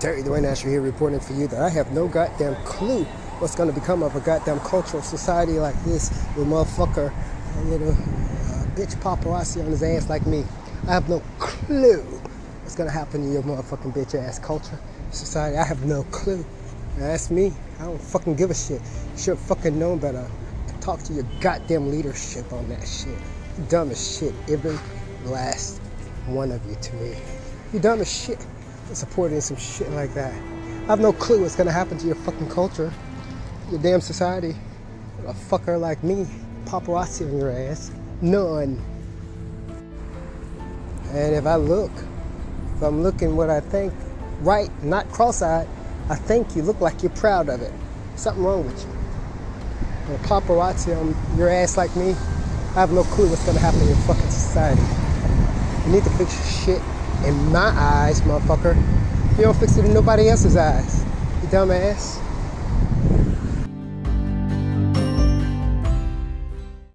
Terry Dwayne Ashford here reporting for you that I have no goddamn clue what's going to become of a goddamn cultural society like this with motherfucker, a little uh, bitch paparazzi on his ass like me. I have no clue what's going to happen to your motherfucking bitch ass culture society. I have no clue. That's me. I don't fucking give a shit. You should fucking know better. Talk to your goddamn leadership on that shit. You dumb as shit. Every last one of you to me. You dumb as shit supporting some shit like that. I have no clue what's gonna happen to your fucking culture, your damn society. A fucker like me, paparazzi on your ass. None. And if I look, if I'm looking what I think right, not cross-eyed, I think you look like you're proud of it. Something wrong with you. A paparazzi on your ass like me, I have no clue what's gonna happen to your fucking society. You need to fix your shit in my eyes, motherfucker. You don't fix it in nobody else's eyes. You dumbass.